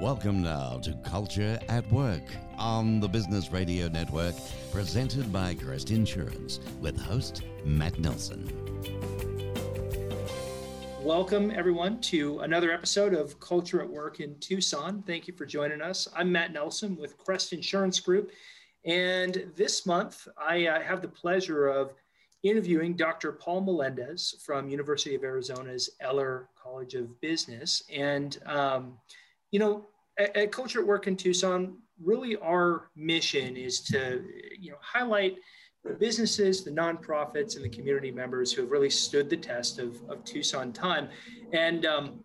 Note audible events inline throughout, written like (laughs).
Welcome now to Culture at Work on the Business Radio Network, presented by Crest Insurance, with host Matt Nelson. Welcome, everyone, to another episode of Culture at Work in Tucson. Thank you for joining us. I'm Matt Nelson with Crest Insurance Group. And this month, I uh, have the pleasure of interviewing Dr. Paul Melendez from University of Arizona's Eller College of Business. And, um, you know, at, at, Culture at Work in Tucson, really our mission is to, you know, highlight the businesses, the nonprofits, and the community members who have really stood the test of, of Tucson time. And, um,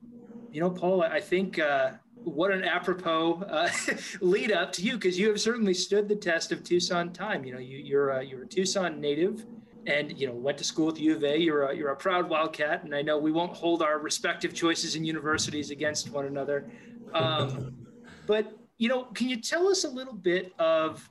you know, Paul, I think uh, what an apropos uh, (laughs) lead up to you because you have certainly stood the test of Tucson time. You know, you, you're a, you're a Tucson native and you know went to school with U of A. You're a, you're a proud Wildcat, and I know we won't hold our respective choices in universities against one another. Um, but you know, can you tell us a little bit of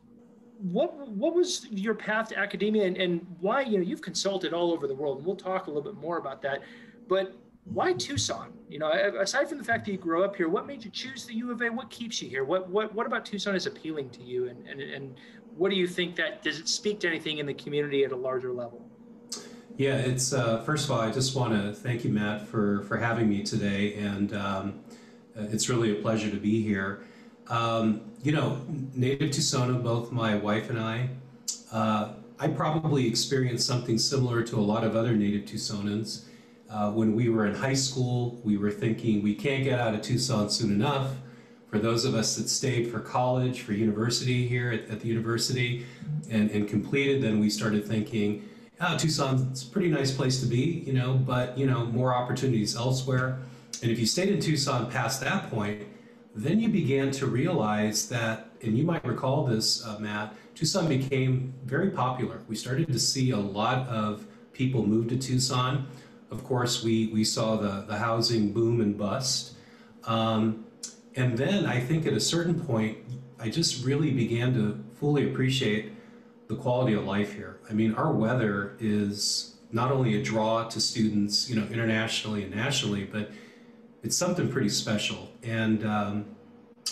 what what was your path to academia and, and why you know you've consulted all over the world, and we'll talk a little bit more about that. But why Tucson? You know, aside from the fact that you grew up here, what made you choose the U of A? What keeps you here? What what what about Tucson is appealing to you? And and and what do you think that does it speak to anything in the community at a larger level? Yeah, it's uh, first of all, I just want to thank you, Matt, for for having me today, and um, it's really a pleasure to be here. Um, you know, native Tucson, both my wife and I, uh, I probably experienced something similar to a lot of other native Tucsonans. Uh, when we were in high school, we were thinking we can't get out of Tucson soon enough for those of us that stayed for college, for university here at, at the university and, and completed, then we started thinking, oh, Tucson's a pretty nice place to be, you know, but, you know, more opportunities elsewhere. And if you stayed in Tucson past that point, then you began to realize that, and you might recall this, uh, Matt, Tucson became very popular. We started to see a lot of people move to Tucson. Of course, we, we saw the, the housing boom and bust. Um, and then I think at a certain point, I just really began to fully appreciate the quality of life here. I mean, our weather is not only a draw to students, you know, internationally and nationally, but it's something pretty special. And um,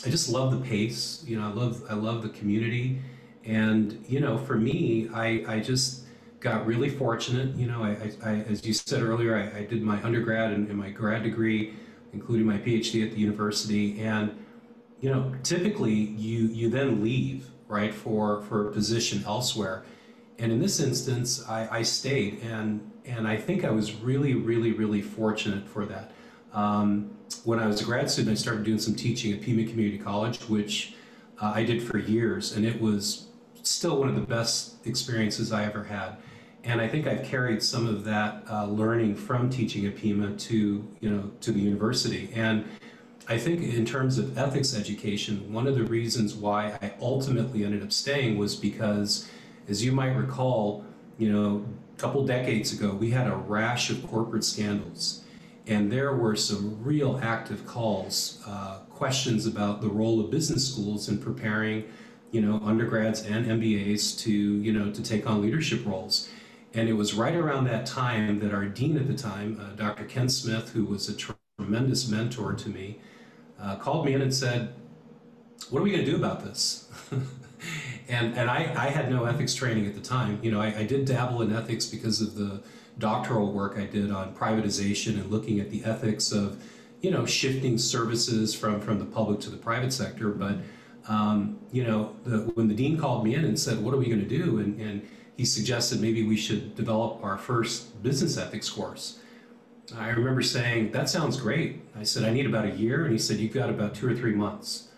I just love the pace. You know, I love I love the community, and you know, for me, I I just got really fortunate. You know, I, I, as you said earlier, I, I did my undergrad and, and my grad degree including my PhD at the university. And you know, typically you you then leave right for for a position elsewhere. And in this instance, I, I stayed, and and I think I was really, really, really fortunate for that. Um, when I was a grad student, I started doing some teaching at Pima Community College, which uh, I did for years, and it was still one of the best experiences I ever had and I think I've carried some of that uh, learning from teaching at Pima to you know to the university. And I think in terms of ethics education, one of the reasons why I ultimately ended up staying was because, as you might recall, you know, a couple decades ago we had a rash of corporate scandals, and there were some real active calls, uh, questions about the role of business schools in preparing, you know, undergrads and MBAs to you know to take on leadership roles. And it was right around that time that our dean at the time, uh, Dr. Ken Smith, who was a tremendous mentor to me, uh, called me in and said, What are we going to do about this? (laughs) and and I, I had no ethics training at the time. You know, I, I did dabble in ethics because of the doctoral work I did on privatization and looking at the ethics of, you know, shifting services from, from the public to the private sector. But, um, you know, the, when the dean called me in and said, What are we going to do? And, and he suggested maybe we should develop our first business ethics course. I remember saying, That sounds great. I said, I need about a year. And he said, You've got about two or three months.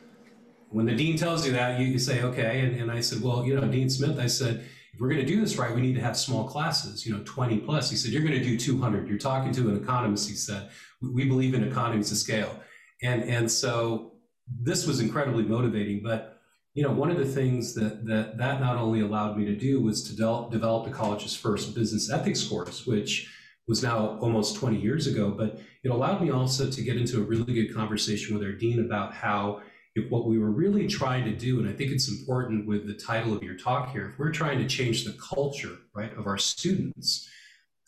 When the dean tells you that, you, you say, Okay. And, and I said, Well, you know, Dean Smith, I said, if we're going to do this right, we need to have small classes, you know, 20 plus. He said, You're going to do 200. You're talking to an economist, he said. We believe in economies of scale. And, and so this was incredibly motivating. But you know, one of the things that that that not only allowed me to do was to de- develop the college's first business ethics course, which was now almost 20 years ago, but it allowed me also to get into a really good conversation with our dean about how what we were really trying to do, and I think it's important with the title of your talk here, if we're trying to change the culture, right, of our students,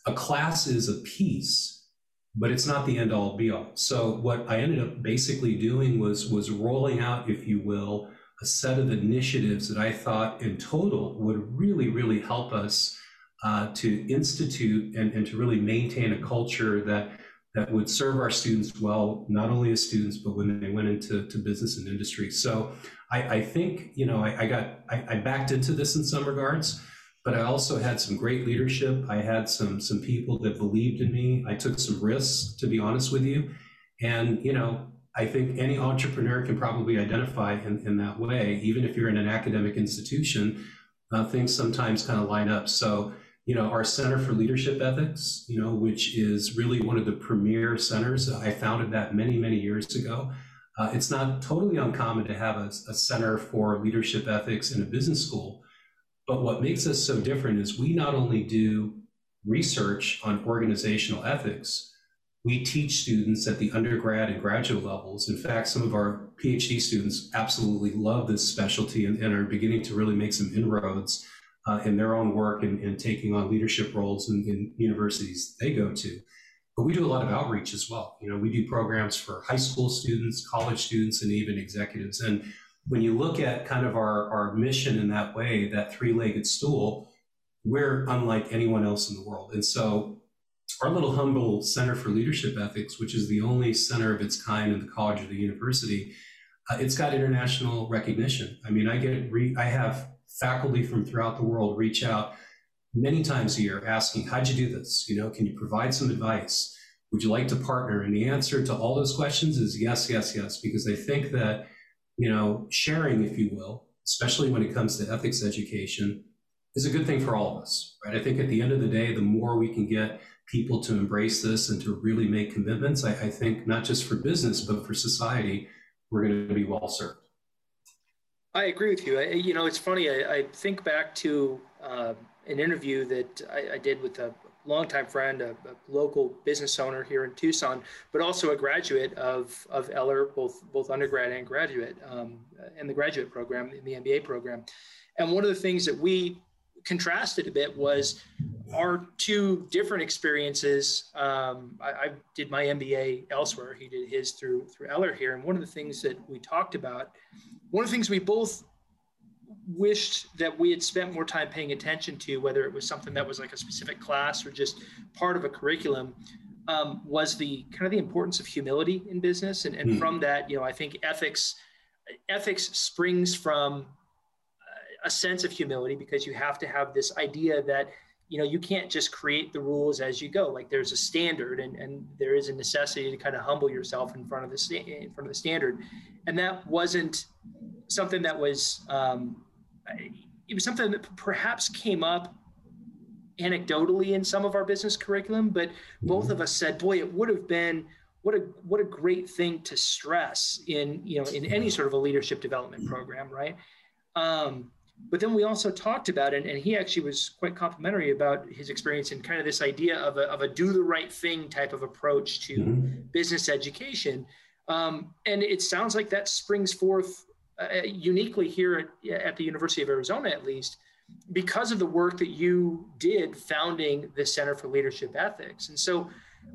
a class is a piece, but it's not the end all be all. So what I ended up basically doing was was rolling out, if you will, a set of initiatives that I thought in total would really, really help us uh, to institute and, and to really maintain a culture that that would serve our students well, not only as students, but when they went into to business and industry. So I, I think, you know, I, I got, I, I, backed into this in some regards, but I also had some great leadership. I had some, some people that believed in me. I took some risks, to be honest with you. And, you know, I think any entrepreneur can probably identify in, in that way, even if you're in an academic institution, uh, things sometimes kind of line up. So, you know, our Center for Leadership Ethics, you know, which is really one of the premier centers. I founded that many, many years ago. Uh, it's not totally uncommon to have a, a, center for leadership ethics in a business school. But what makes us so different is we not only do research on organizational ethics, we teach students at the undergrad and graduate levels. In fact, some of our PhD students absolutely love this specialty and, and are beginning to really make some inroads uh, in their own work and, and, taking on leadership roles in, in, universities they go to. But we do a lot of outreach as well. You know, we do programs for high school students, college students, and even executives. And when you look at kind of our, our mission in that way, that three-legged stool, we're unlike anyone else in the world. And so our little humble Center for Leadership Ethics, which is the only center of its kind in the college or the university, uh, it's got international recognition. I mean, I get re- I have faculty from throughout the world reach out many times a year asking, how'd you do this? You know, can you provide some advice? Would you like to partner? And the answer to all those questions is yes, yes, yes, because they think that, you know, sharing, if you will, especially when it comes to ethics education, is a good thing for all of us, right? I think at the end of the day, the more we can get people to embrace this and to really make commitments, I, I think not just for business, but for society, we're going to be well served. I agree with you. I, you know, it's funny. I, I think back to uh, an interview that I, I, did with a longtime friend, a, a, local business owner here in Tucson, but also a graduate of, of Eller, both both undergrad and graduate, um, in the graduate program, in the MBA program. And one of the things that we contrasted a bit was our two different experiences. Um, I, I, did my MBA elsewhere. He did his through through Eller here. And one of the things that we talked about one of the things we both wished that we had spent more time paying attention to, whether it was something that was like a specific class or just part of a curriculum, um, was the kind of the importance of humility in business. And, and mm. from that, you know, I think ethics ethics springs from a sense of humility because you have to have this idea that you know you can't just create the rules as you go. Like there's a standard and, and there is a necessity to kind of humble yourself in front of the in front of the standard. And that wasn't something that was um, it was something that perhaps came up anecdotally in some of our business curriculum but both of us said boy it would have been what a what a great thing to stress in you know in any sort of a leadership development program right? Um, but then we also talked about it, and he actually was quite complimentary about his experience and kind of this idea of a, of a do the right thing type of approach to mm-hmm. business education. Um, and it sounds like that springs forth uh, uniquely here at, at the University of Arizona, at least, because of the work that you did founding the Center for Leadership Ethics. And so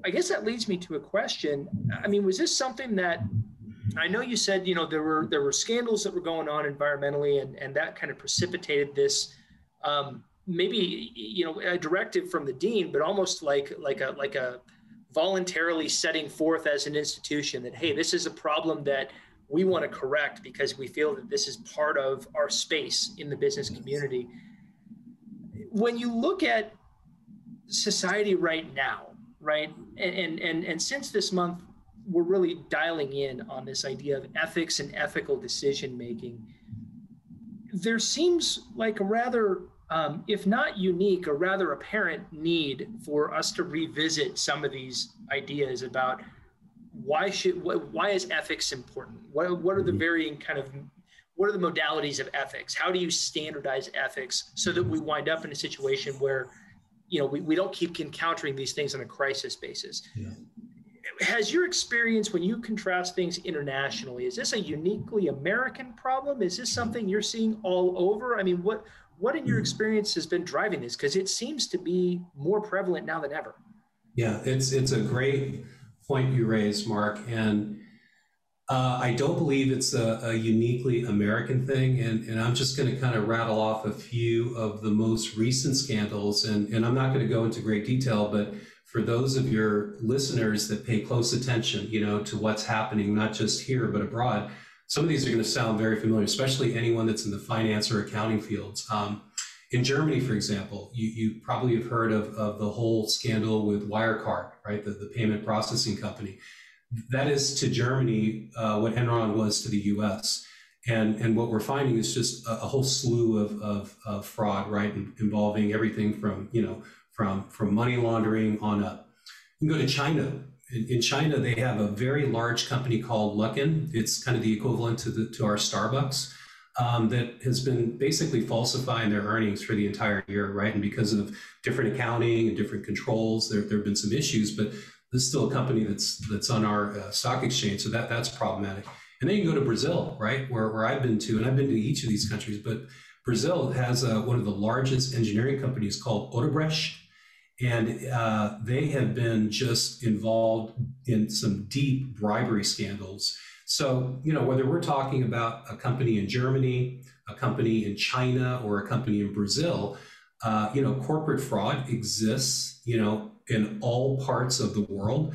I guess that leads me to a question. I mean, was this something that I know you said you know there were there were scandals that were going on environmentally, and and that kind of precipitated this. Um, maybe you know a directive from the dean, but almost like like a like a voluntarily setting forth as an institution that hey, this is a problem that we want to correct because we feel that this is part of our space in the business community. When you look at society right now, right, and and and, and since this month we're really dialing in on this idea of ethics and ethical decision making. There seems like a rather, um, if not unique, a rather apparent need for us to revisit some of these ideas about why should why is ethics important? What what are the mm-hmm. varying kind of what are the modalities of ethics? How do you standardize ethics so that we wind up in a situation where you know we, we don't keep encountering these things on a crisis basis? Yeah has your experience when you contrast things internationally is this a uniquely american problem? Is this something you're seeing all over? I mean what what in your hmm. experience has been driving this? Because it seems to be more prevalent now than ever. Yeah it's it's a great point you raised, Mark, and uh, I don't believe it's a, a, uniquely American thing, and, and I'm just going to kind of rattle off a few of the most recent scandals, and, and I'm not going to go into great detail, but for those of your listeners that pay close attention, you know, to what's happening, not just here but abroad, some of these are going to sound very familiar, especially anyone that's in the finance or accounting fields. Um, in Germany, for example, you, you probably have heard of, of the whole scandal with Wirecard, right? The, the payment processing company that is to Germany uh, what Enron was to the U.S. And, and what we're finding is just a, a whole slew of, of, of fraud, right, involving everything from you know from from money laundering on up. You can go to China. In, in China, they have a very large company called Luckin. It's kind of the equivalent to the to our Starbucks. Um, that has been basically falsifying their earnings for the entire year, right? And because of different accounting and different controls, there, there have been some issues, but this is still a company that's that's on our uh, stock exchange, so that that's problematic. And then you can go to Brazil, right, where, where I've been to, and I've been to each of these countries, but Brazil has uh, one of the largest engineering companies called Odebrecht, and uh, they have been just involved in some deep bribery scandals. So, you know, whether we're talking about a company in Germany, a company in China, or a company in Brazil, uh, you know, corporate fraud exists, you know, in all parts of the world.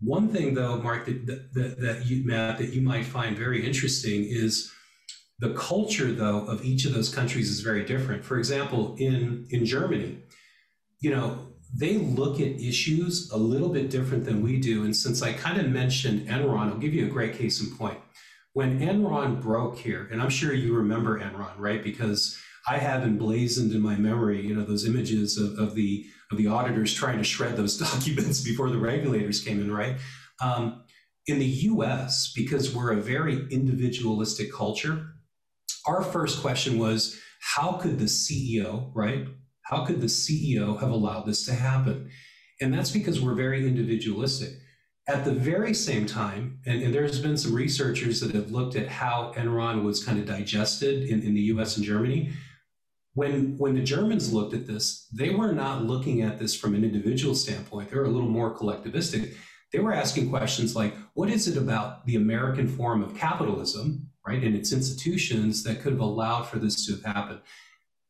One thing, though, Mark, that, that, that you, Matt, that you might find very interesting is the culture, though, of each of those countries is very different. For example, in, in Germany, you know, they look at issues a little bit different than we do. And since I kind of mentioned Enron, I'll give you a great case in point. When Enron broke here, and I'm sure you remember Enron, right? Because I have emblazoned in my memory, you know, those images of, of the of the auditors trying to shred those (laughs) documents before the regulators came in, right? Um, in the US, because we're a very individualistic culture, our first question was how could the CEO, right? How could the CEO have allowed this to happen? And that's because we're very individualistic. At the very same time, and, and, there's been some researchers that have looked at how Enron was kind of digested in, in the US and Germany, when when the Germans looked at this, they were not looking at this from an individual standpoint. They were a little more collectivistic. They were asking questions like, what is it about the American form of capitalism, right, and its institutions that could have allowed for this to have happened?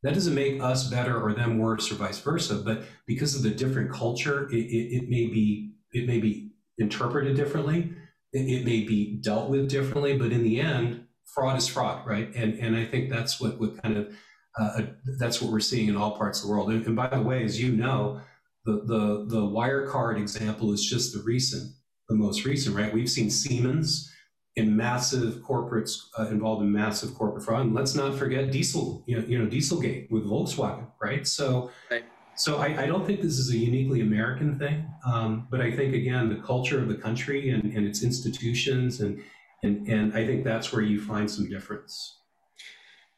That doesn't make us better or them worse or vice versa, but because of the different culture, it, it, it may be it may be interpreted differently. It, it may be dealt with differently, but in the end, fraud is fraud, right? And and I think that's what what kind of uh, that's what we're seeing in all parts of the world. And, and, by the way, as you know, the, the, the Wirecard example is just the recent, the most recent, right? We've seen Siemens in massive corporates uh, involved in massive corporate fraud. And let's not forget Diesel, you know, you know Dieselgate with Volkswagen, right? So, right. so I, I, don't think this is a uniquely American thing, um, but I think again the culture of the country and, and its institutions and and and I think that's where you find some difference.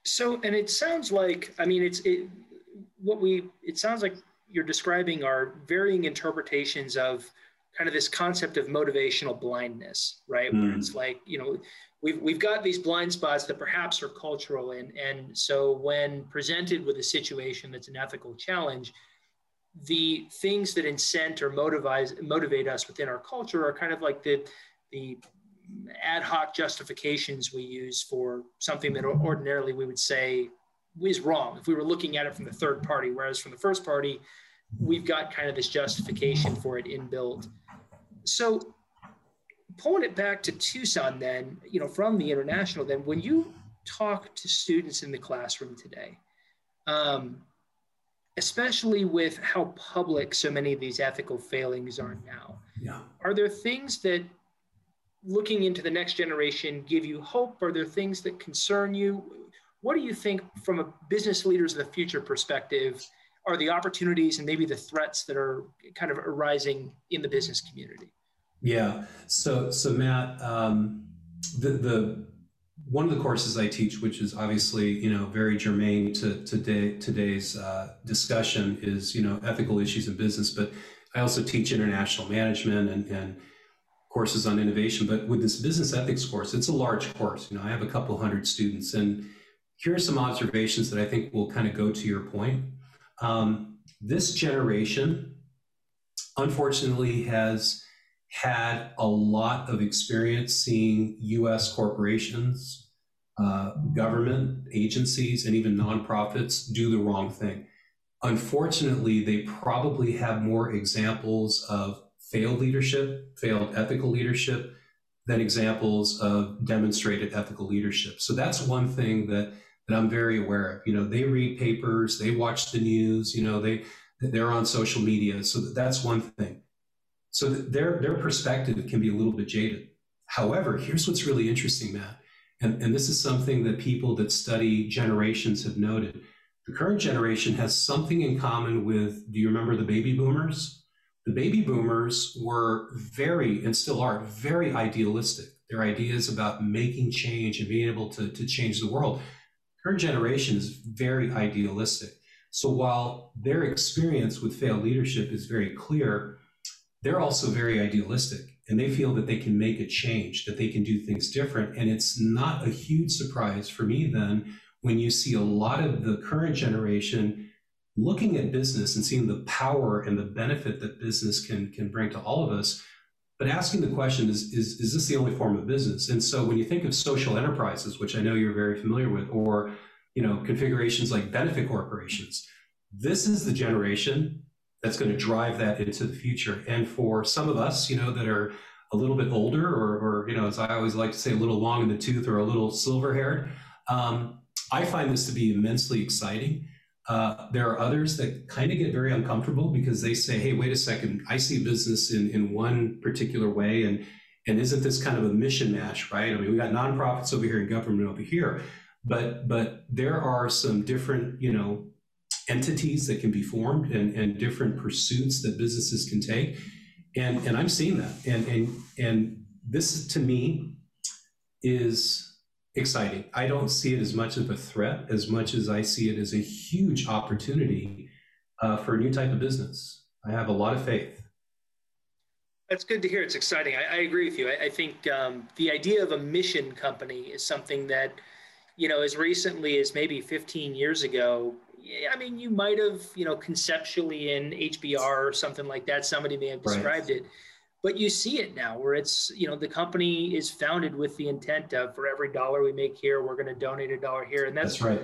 So, and it sounds like, I mean, it's it, what we, it sounds like you're describing are varying interpretations of kind of this concept of motivational blindness, right? Mm. Where it's like, you know, we've, we've got these blind spots that perhaps are cultural. And, and so when presented with a situation that's an ethical challenge, the things that incent or motivate, motivate us within our culture are kind of like the, the ad hoc justifications we use for something that ordinarily we would say is wrong if we were looking at it from the third party, whereas from the first party, we've got kind of this justification for it inbuilt. So pulling it back to Tucson then, you know, from the international, then when you talk to students in the classroom today, um, especially with how public so many of these ethical failings are now, yeah. are there things that looking into the next generation give you hope? Are there things that concern you? What do you think, from a business leaders of the future perspective, are the opportunities and maybe the threats that are kind of arising in the business community? Yeah. So, so Matt, um, the the one of the courses I teach, which is obviously you know very germane to today today's uh, discussion, is you know ethical issues in business. But I also teach international management and and courses on innovation, but with this business ethics course, it's a large course. You know, I have a couple hundred students, and here are some observations that I think will kind of go to your point. Um, this generation, unfortunately, has had a lot of experience seeing U.S. corporations, uh, government agencies, and even nonprofits do the wrong thing. Unfortunately, they probably have more examples of failed leadership, failed ethical leadership, than examples of demonstrated ethical leadership. So that's one thing that that I'm very aware of. You know, they read papers, they watch the news, you know, they they're on social media. So that's one thing. So their their perspective can be a little bit jaded. However, here's what's really interesting, Matt, and, and this is something that people that study generations have noted. The current generation has something in common with, do you remember the baby boomers? The baby boomers were very, and still are, very idealistic. Their ideas about making change and being able to, to change the world. Current generation is very idealistic. So while their experience with failed leadership is very clear, they're also very idealistic and they feel that they can make a change, that they can do things different. And it's not a huge surprise for me then when you see a lot of the current generation looking at business and seeing the power and the benefit that business can, can bring to all of us. But asking the question is, is, is this the only form of business? And so when you think of social enterprises, which I know you're very familiar with, or you know, configurations like benefit corporations, this is the generation that's going to drive that into the future. And for some of us, you know, that are a little bit older, or, or you know, as I always like to say, a little long in the tooth or a little silver haired, um, I find this to be immensely exciting. Uh, there are others that kind of get very uncomfortable because they say, "Hey, wait a second! I see business in in one particular way, and and isn't this kind of a mission match, right? I mean, we got nonprofits over here and government over here, but but there are some different, you know, entities that can be formed and, and different pursuits that businesses can take. And, and I'm seeing that. And, and, and this to me is exciting. I don't see it as much of a threat as much as I see it as a huge opportunity uh, for a new type of business. I have a lot of faith. That's good to hear. It's exciting. I, I agree with you. I, I think um, the idea of a mission company is something that, you know, as recently as maybe 15 years ago, I mean, you might have, you know, conceptually in HBR or something like that, somebody may have described right. it, but you see it now where it's, you know, the company is founded with the intent of for every dollar we make here, we're going to donate a dollar here. And that's, that's right.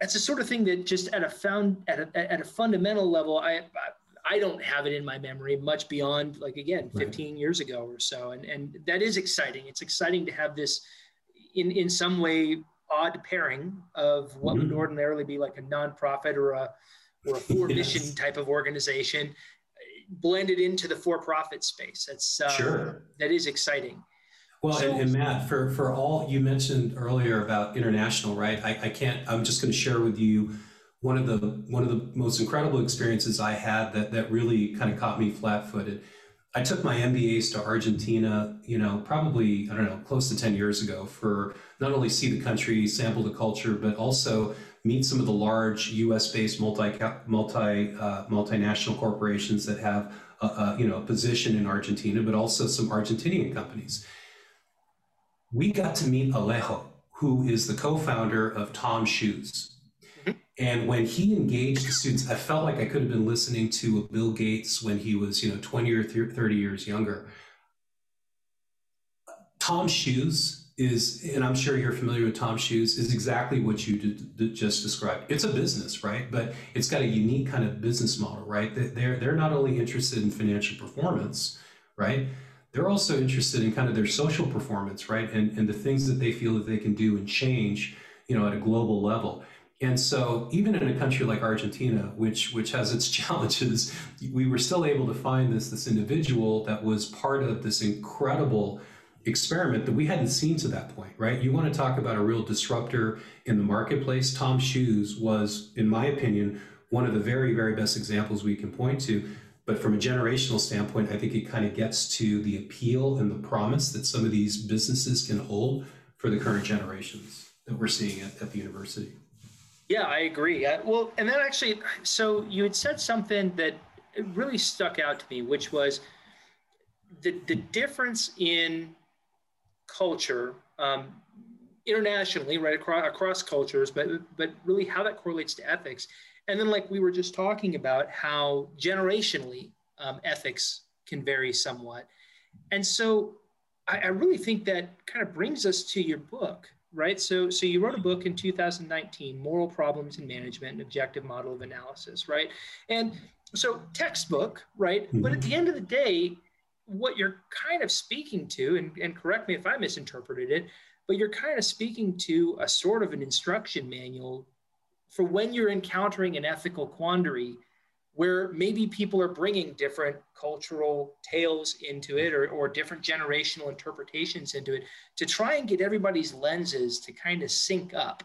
That's the sort of thing that just at a found at a, at a fundamental level, I, I I don't have it in my memory much beyond like again 15 right. years ago or so and and that is exciting it's exciting to have this in in some way odd pairing of what mm-hmm. would ordinarily be like a nonprofit or a or a (laughs) for mission yes. type of organization blended into the for-profit space. That's uh, sure. that is exciting. Well, so, and, and, Matt, for for all you mentioned earlier about international, right? I, I can't. I'm just going to share with you one of the one of the most incredible experiences I had that that really kind of caught me flat-footed. I took my MBAs to Argentina, you know, probably, I don't know, close to 10 years ago for not only see the country, sample the culture, but also meet some of the large US based multi, multi, uh, multinational corporations that have, a, a, you know, a position in Argentina, but also some Argentinian companies. We got to meet Alejo, who is the co-founder of TOMS Shoes. And when he engaged the students, I felt like I could have been listening to a Bill Gates when he was, you know, 20 or 30 years younger. TOMS Shoes is, and I'm sure you're familiar with TOMS Shoes, is exactly what you did, did just described. It's a business, right? But it's got a unique kind of business model, right? They're, they're not only interested in financial performance, right? They're also interested in kind of their social performance, right? And, and the things that they feel that they can do and change, you know, at a global level. And so, even in a country like Argentina, which which has its (laughs) challenges, we were still able to find this this individual that was part of this incredible experiment that we hadn't seen to that point, right? You want to talk about a real disruptor in the marketplace? TOMS Shoes was, in my opinion, one of the very very best examples we can point to. But from a generational standpoint, I think it kind of gets to the appeal and the promise that some of these businesses can hold for the current generations that we're seeing at, at the university. Yeah, I agree. Uh, well, and then actually, so you had said something that really stuck out to me, which was the the difference in culture um, internationally, right across across cultures, but but really how that correlates to ethics. And then, like we were just talking about, how generationally um, ethics can vary somewhat. And so I, I really think that kind of brings us to your book, right? So, so you wrote a book in 2019, Moral Problems in Management, an Objective Model of Analysis, right? And so textbook, right? Mm-hmm. But at the end of the day, what you're kind of speaking to, and, and correct me if I misinterpreted it, but you're kind of speaking to a sort of an instruction manual for when you're encountering an ethical quandary where maybe people are bringing different cultural tales into it or, or different generational interpretations into it to try and get everybody's lenses to kind of sync up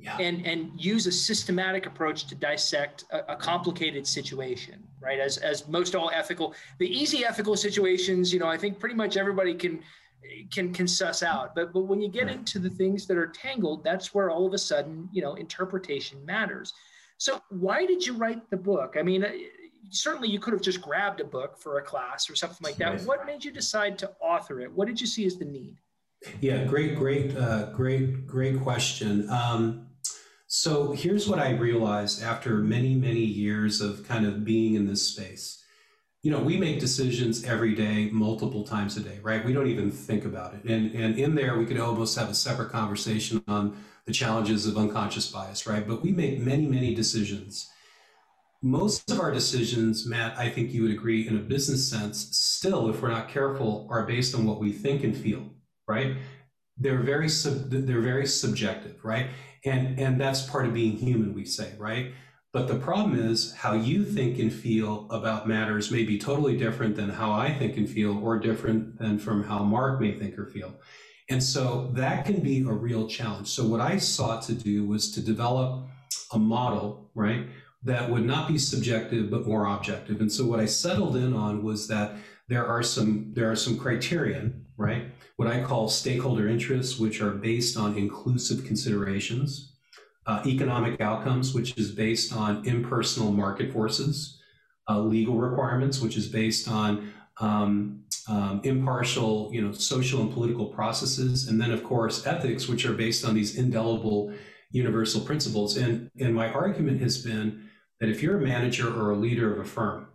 yeah. and, and use a systematic approach to dissect a, a, complicated situation, right? As, as most all ethical, the easy ethical situations, you know, I think pretty much everybody can can can suss out. But but when you get into the things that are tangled, that's where all of a sudden, you know, interpretation matters. So why did you write the book? I mean, uh, certainly you could have just grabbed a book for a class or something like that. Right. What made you decide to author it? What did you see as the need? Yeah, great, great, uh, great, great question. Um, so here's what I realized after many, many years of kind of being in this space. You know, we make decisions every day, multiple times a day, right? We don't even think about it. And, and in there, we could almost have a separate conversation on the challenges of unconscious bias, right? But we make many, many decisions. Most of our decisions, Matt, I think you would agree, in a business sense, still, if we're not careful, are based on what we think and feel, right? They're very sub- they're very subjective, right? And and that's part of being human, we say, right? But the problem is how you think and feel about matters may be totally different than how I think and feel, or different than from how Mark may think or feel. And so that can be a real challenge. So what I sought to do was to develop a model, right, that would not be subjective but more objective. And so what I settled in on was that there are some there are some criterion, right? What I call stakeholder interests, which are based on inclusive considerations, uh, economic outcomes, which is based on impersonal market forces, uh, legal requirements, which is based on um, um, impartial, you know, social and political processes, and then of course ethics, which are based on these indelible universal principles. And and my argument has been that if you're a manager or a leader of a firm,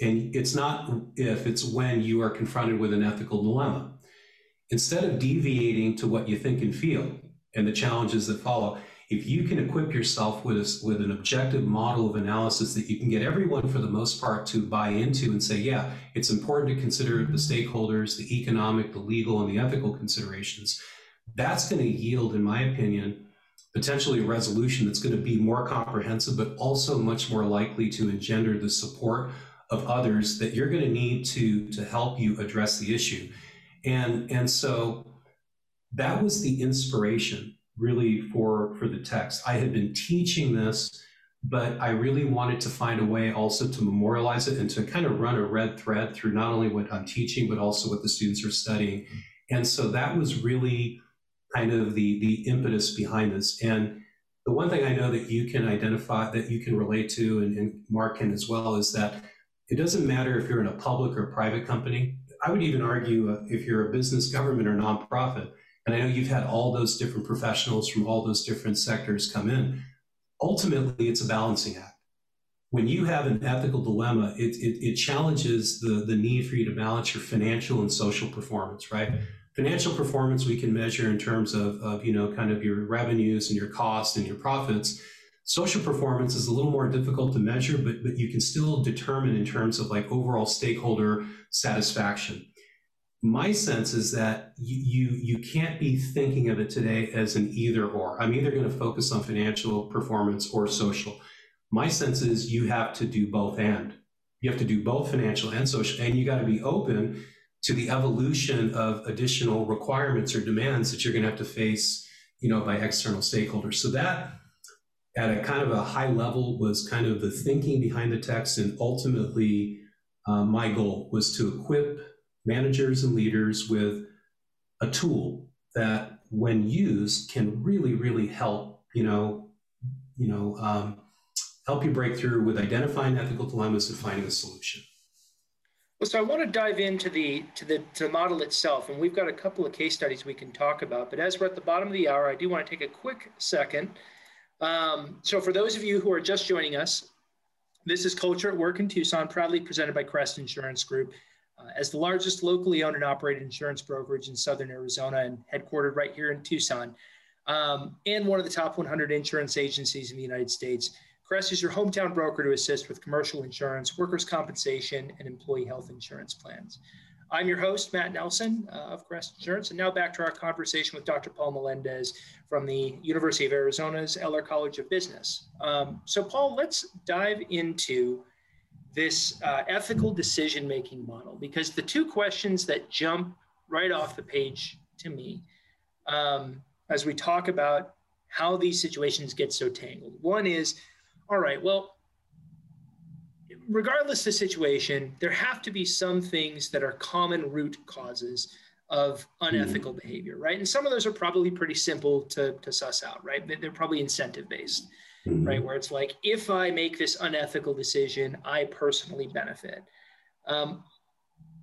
and it's not if it's when you are confronted with an ethical dilemma, instead of deviating to what you think and feel and the challenges that follow, if you can equip yourself with a, with an objective model of analysis that you can get everyone for the most part to buy into and say yeah it's important to consider the mm-hmm. stakeholders the economic the legal and the ethical considerations that's going to yield in my opinion potentially a resolution that's going to be more comprehensive but also much more likely to engender the support of others that you're going to need to to help you address the issue. And and so that was the inspiration really for for the text. I had been teaching this, but I really wanted to find a way also to memorialize it and to kind of run a red thread through not only what I'm teaching, but also what the students are studying. And so that was really kind of the the impetus behind this. And the one thing I know that you can identify, that you can relate to, and, and Mark can as well, is that it doesn't matter if you're in a public or private company. I would even argue uh, if you're a business, government, or nonprofit and I know you've had all those different professionals from all those different sectors come in. Ultimately, it's a balancing act. When you have an ethical dilemma, it, it, it challenges the, the need for you to balance your financial and social performance, right? Financial performance we can measure in terms of, of you know, kind of your revenues and your costs and your profits. Social performance is a little more difficult to measure, but, but you can still determine in terms of like overall stakeholder satisfaction my sense is that you, you, can't be thinking of it today as an either or. I'm either going to focus on financial performance or social. My sense is you have to do both and. You have to do both financial and social, and you got to be open to the evolution of additional requirements or demands that you're going to have to face, you know, by external stakeholders. So that at a kind of a high level was kind of the thinking behind the text, and ultimately uh, my goal was to equip managers and leaders with a tool that when used can really really help you know you know um, help you break through with identifying ethical dilemmas and finding a solution well, so I want to dive into the to the to the model itself, and we've got a couple of case studies we can talk about. But as we're at the bottom of the hour, I do want to take a quick second. Um, so, for those of you who are just joining us, this is Culture at Work in Tucson, proudly presented by Crest Insurance Group. Uh, as the largest locally owned and operated insurance brokerage in Southern Arizona and headquartered right here in Tucson, um, and one of the top 100 insurance agencies in the United States, Crest is your hometown broker to assist with commercial insurance, workers' compensation, and employee health insurance plans. I'm your host, Matt Nelson uh, of Crest Insurance, and now back to our conversation with Dr. Paul Melendez from the University of Arizona's Eller College of Business. Um, so, Paul, let's dive into this uh, ethical decision making model because the two questions that jump right off the page to me um, as we talk about how these situations get so tangled one is all right, well, regardless of the situation, there have to be some things that are common root causes of unethical mm-hmm. behavior, right? And some of those are probably pretty simple to, to suss out, right? They're probably incentive based, mm-hmm. right? Where it's like, if I make this unethical decision, I personally benefit. Um,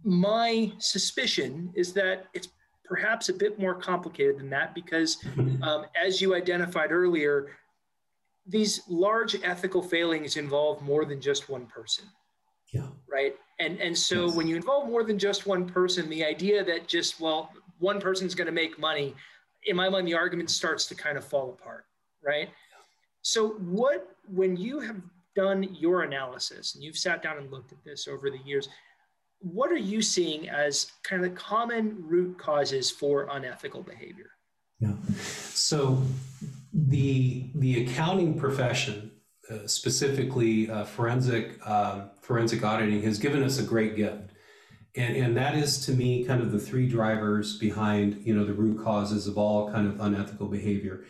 my suspicion is that it's perhaps a bit more complicated than that because, um, as you identified earlier, these large ethical failings involve more than just one person. Yeah. Right. And and so yes. when you involve more than just one person, the idea that just well one person's going to make money, in my mind, the argument starts to kind of fall apart. Right. So what when you have done your analysis and you've sat down and looked at this over the years, what are you seeing as kind of the common root causes for unethical behavior? Yeah. So the the accounting profession, uh, specifically uh, forensic um, forensic auditing, has given us a great gift, and and that is to me kind of the three drivers behind you know the root causes of all kind of unethical behavior.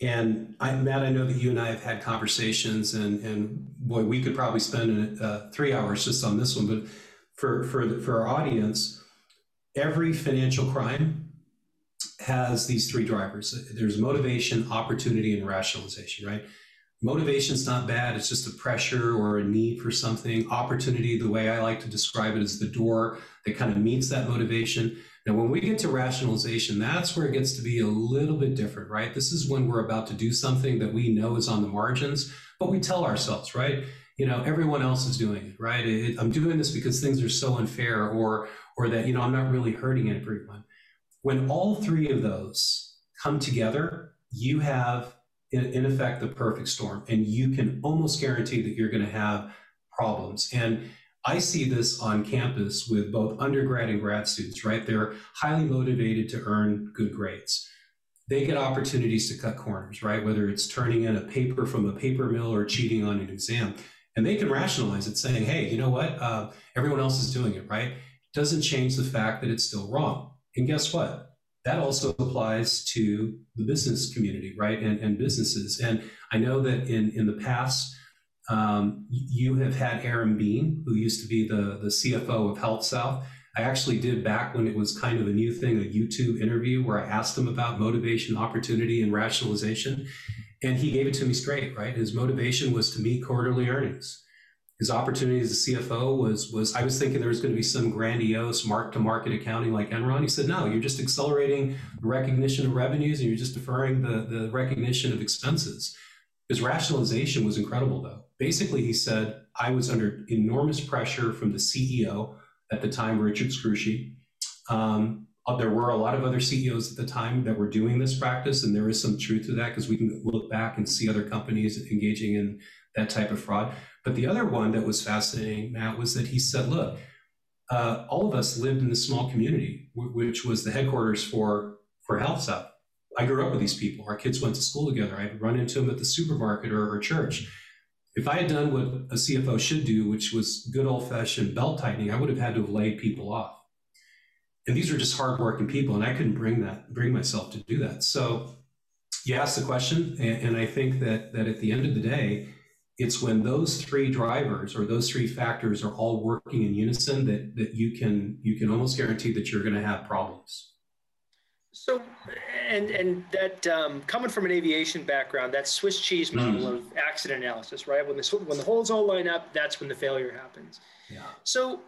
And I, Matt, I know that you and I have had conversations, and and boy, we could probably spend uh, three hours just on this one. But for for the, for our audience, every financial crime has these three drivers there's motivation, opportunity, and rationalization, right? Motivation is not bad, it's just a pressure or a need for something. Opportunity, the way I like to describe it, is the door that kind of meets that motivation. Now, when we get to rationalization, that's where it gets to be a little bit different, right? This is when we're about to do something that we know is on the margins, but we tell ourselves, right? You know, everyone else is doing it, right? It, I'm doing this because things are so unfair, or or that you know I'm not really hurting everyone. When all three of those come together, you have, in, in effect, the perfect storm, and you can almost guarantee that you're going to have problems. And I see this on campus with both undergrad and grad students, right? They're highly motivated to earn good grades. They get opportunities to cut corners, right? Whether it's turning in a paper from a paper mill or cheating on an exam. And they can rationalize it saying, hey, you know what? Uh, everyone else is doing it, right? Doesn't change the fact that it's still wrong. And guess what? That also applies to the business community, right? And, and businesses. And I know that in, in the past, um, you have had Aaron Beam, who used to be the, the CFO of HealthSouth. I actually did back when it was kind of a new thing, a YouTube interview where I asked him about motivation, opportunity, and rationalization. And he gave it to me straight, right? His motivation was to meet quarterly earnings his opportunity as a CFO was was I was thinking there was going to be some grandiose mark to market accounting like Enron. He said, no, you're just accelerating the recognition of revenues and you're just deferring the, the recognition of expenses. His rationalization was incredible though. Basically, he said, I was under enormous pressure from the CEO at the time, Richard Scrushy. Um, uh, there were a lot of other CEOs at the time that were doing this practice, and there is some truth to that because we can look back and see other companies engaging in that type of fraud. But the other one that was fascinating, Matt, was that he said, look, uh, all of us lived in this small community, w- which was the headquarters for, for HealthSouth. I grew up with these people. Our kids went to school together. I'd run into them at the supermarket or, or church. If I had done what a CFO should do, which was good old fashioned belt tightening, I would have had to have laid people off. And these are just hardworking people, and I couldn't bring that, bring myself to do that. So you asked the question, and, and I think that that at the end of the day, it's when those three drivers or those three factors are all working in unison that that you can you can almost guarantee that you're going to have problems so and and that um, coming from an aviation background that swiss cheese model mm. of accident analysis right when the when the holes all line up that's when the failure happens yeah so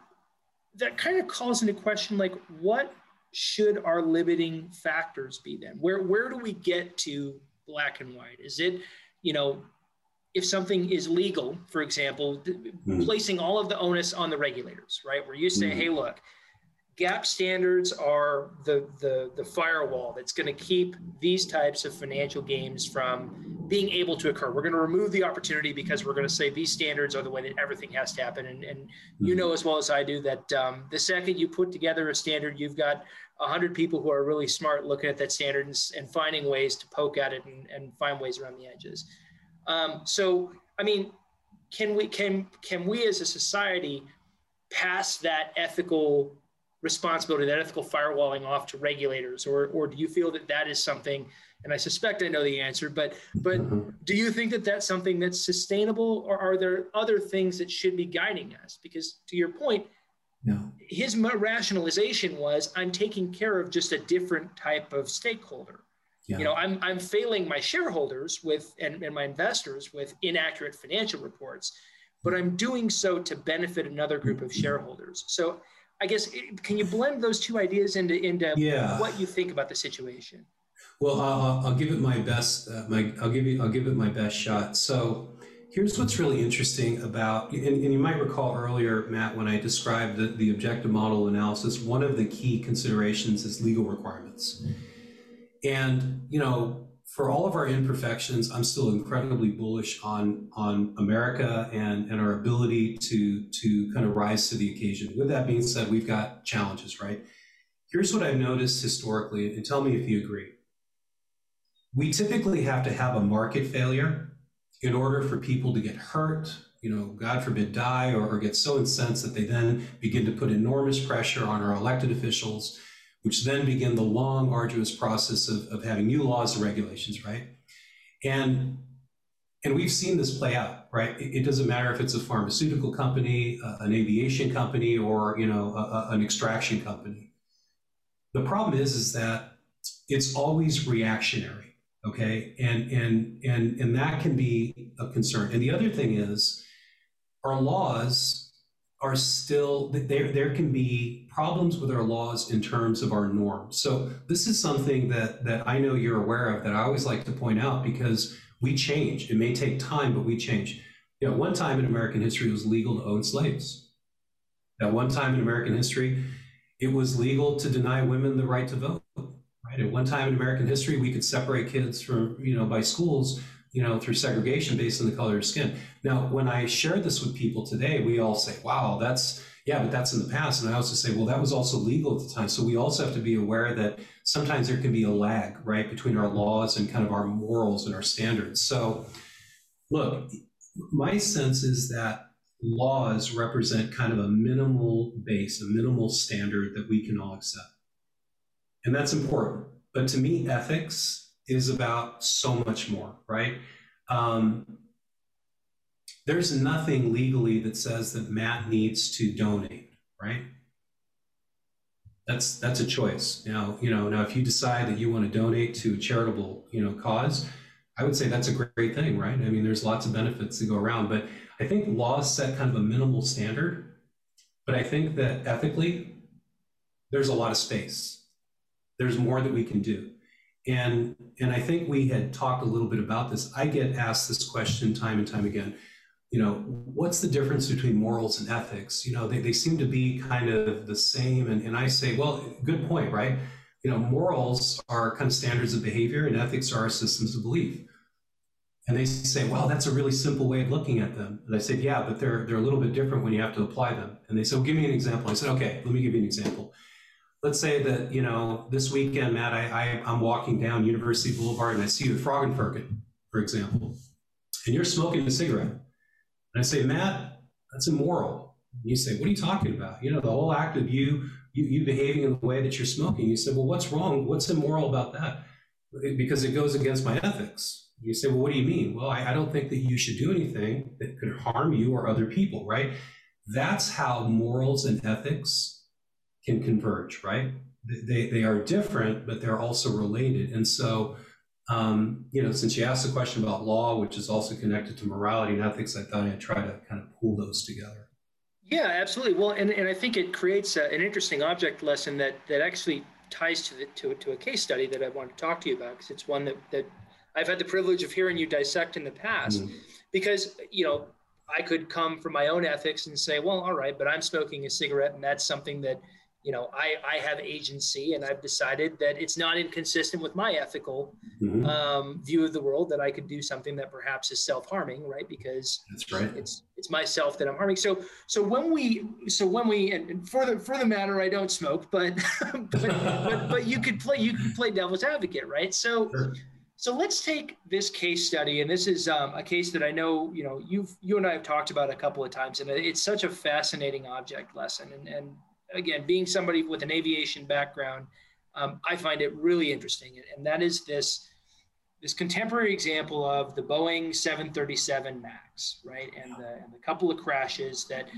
that kind of calls into question like what should our limiting factors be then where where do we get to black and white is it you know if something is legal, for example, mm. placing all of the onus on the regulators, right? Where you say, mm. hey, look, GAAP standards are the the the firewall that's going to keep these types of financial games from being able to occur. We're going to remove the opportunity because we're going to say these standards are the way that everything has to happen. And, and you mm-hmm. know as well as I do that um, the second you put together a standard, you've got hundred people who are really smart looking at that standard and, and finding ways to poke at it and, and find ways around the edges. Um, so, I mean, can we can can we as a society pass that ethical responsibility, that ethical firewalling off to regulators, or or do you feel that that is something? And I suspect I know the answer, but but mm-hmm. do you think that that's something that's sustainable, or are there other things that should be guiding us? Because to your point, no. his rationalization was, I'm taking care of just a different type of stakeholder. Yeah. You know, I'm I'm failing my shareholders with and, and my investors with inaccurate financial reports, but I'm doing so to benefit another group of shareholders. So I guess can you blend those two ideas into into yeah. what you think about the situation? Well, I'll, I'll give it my best. Uh, my I'll give you I'll give it my best shot. So here's what's really interesting about and, and you might recall earlier, Matt, when I described the, the objective model analysis. One of the key considerations is legal requirements, and you know for all of our imperfections, I'm still incredibly bullish on on America and and our ability to to kind of rise to the occasion. With that being said, we've got challenges, right? Here's what I've noticed historically, and tell me if you agree. We typically have to have a market failure in order for people to get hurt, you know, God forbid, die, or, or get so incensed that they then begin to put enormous pressure on our elected officials which then begin the long, arduous process of, of having new laws and regulations, right? And and we've seen this play out, right? It, it doesn't matter if it's a pharmaceutical company, uh, an aviation company, or you know, a, a, an extraction company. The problem is, is that it's always reactionary, okay? And and and and that can be a concern. And the other thing is, our laws are still there there can be problems with our laws in terms of our norms. So this is something that that i know you're aware of that i always like to point out because we change. It may take time but we change. You know one time in american history it was legal to own slaves. At one time in american history it was legal to deny women the right to vote right? At one time in american history we could separate kids from you know by schools you know, through segregation based on the color of skin. Now, when I share this with people today, we all say, wow, that's, yeah, but that's in the past. And I also say, well, that was also legal at the time. So we also have to be aware that sometimes there can be a lag, right, between our laws and kind of our morals and our standards. So, look, my sense is that laws represent kind of a minimal base, a minimal standard that we can all accept. And that's important. But to me, ethics is about so much more, right? Um, there's nothing legally that says that Matt needs to donate, right? That's that's a choice. Now, you know, now if you decide that you want to donate to a charitable, you know, cause, I would say that's a great thing, right? I mean, there's lots of benefits to go around, but I think laws set kind of a minimal standard, but I think that ethically, there's a lot of space. There's more that we can do. And, and I think we had talked a little bit about this. I get asked this question time and time again. You know, what's the difference between morals and ethics? You know, they, they seem to be kind of the same. And, and I say, well, good point, right? You know, morals are kind of standards of behavior and ethics are systems of belief. And they say, well, that's a really simple way of looking at them. And I said, yeah, but they're, they're a little bit different when you have to apply them. And they said, well, give me an example. I said, okay, let me give you an example let's say that you know this weekend, Matt, I, I am walking down University Boulevard and I see you at Frog and Firkin, for example, and you're smoking a cigarette, and I say, Matt, that's immoral. And you say, what are you talking about? You know, the whole act of you you, you behaving in the way that you're smoking. You say, well, what's wrong? What's immoral about that? Because it goes against my ethics. You say, well, what do you mean? Well, I, I don't think that you should do anything that could harm you or other people, right? That's how morals and ethics can converge, right? They, they are different, but they're also related. And so, um, you know, since you asked the question about law, which is also connected to morality and ethics, I thought I'd try to kind of pull those together. Yeah, absolutely. Well, and, and I think it creates a, an interesting object lesson that, that actually ties to, the, to, to a case study that I want to talk to you about because it's one that, that I've had the privilege of hearing you dissect in the past. Mm-hmm. Because, you know, I could come from my own ethics and say, well, all right, but I'm smoking a cigarette and that's something that you know, I, I have agency and I've decided that it's not inconsistent with my ethical mm-hmm. um, view of the world that I could do something that perhaps is self-harming, right? Because that's right. It's it's myself that I'm harming. So so when we so when we and for the for the matter, I don't smoke, but (laughs) but, but, but you could play you could play devil's advocate, right? So. Sure. So let's take this case study, and this is um, a case that I know you know you've you and I have talked about a couple of times, and it's such a fascinating object lesson. And, and again, being somebody with an aviation background, um, I find it really interesting. And that is this, this contemporary example of the Boeing 737 MAX, right? And the, and the couple of crashes that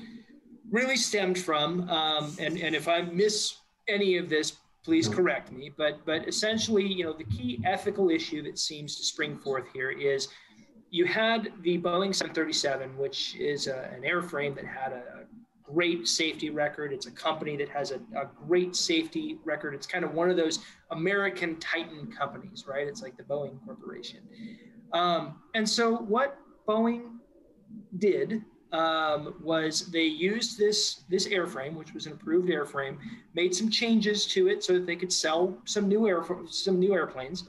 really stemmed from, um, and, and if I miss any of this, please correct me, but, but essentially, you know, the key ethical issue that seems to spring forth here is you had the Boeing 737, which is a, an airframe that had a, great safety record. It's a company that has a, a, great safety record. It's kind of one of those American Titan companies, right? It's like the Boeing Corporation. Um, and so what Boeing did um, was they used this this airframe, which was an approved airframe, made some changes to it so that they could sell some new air some new airplanes.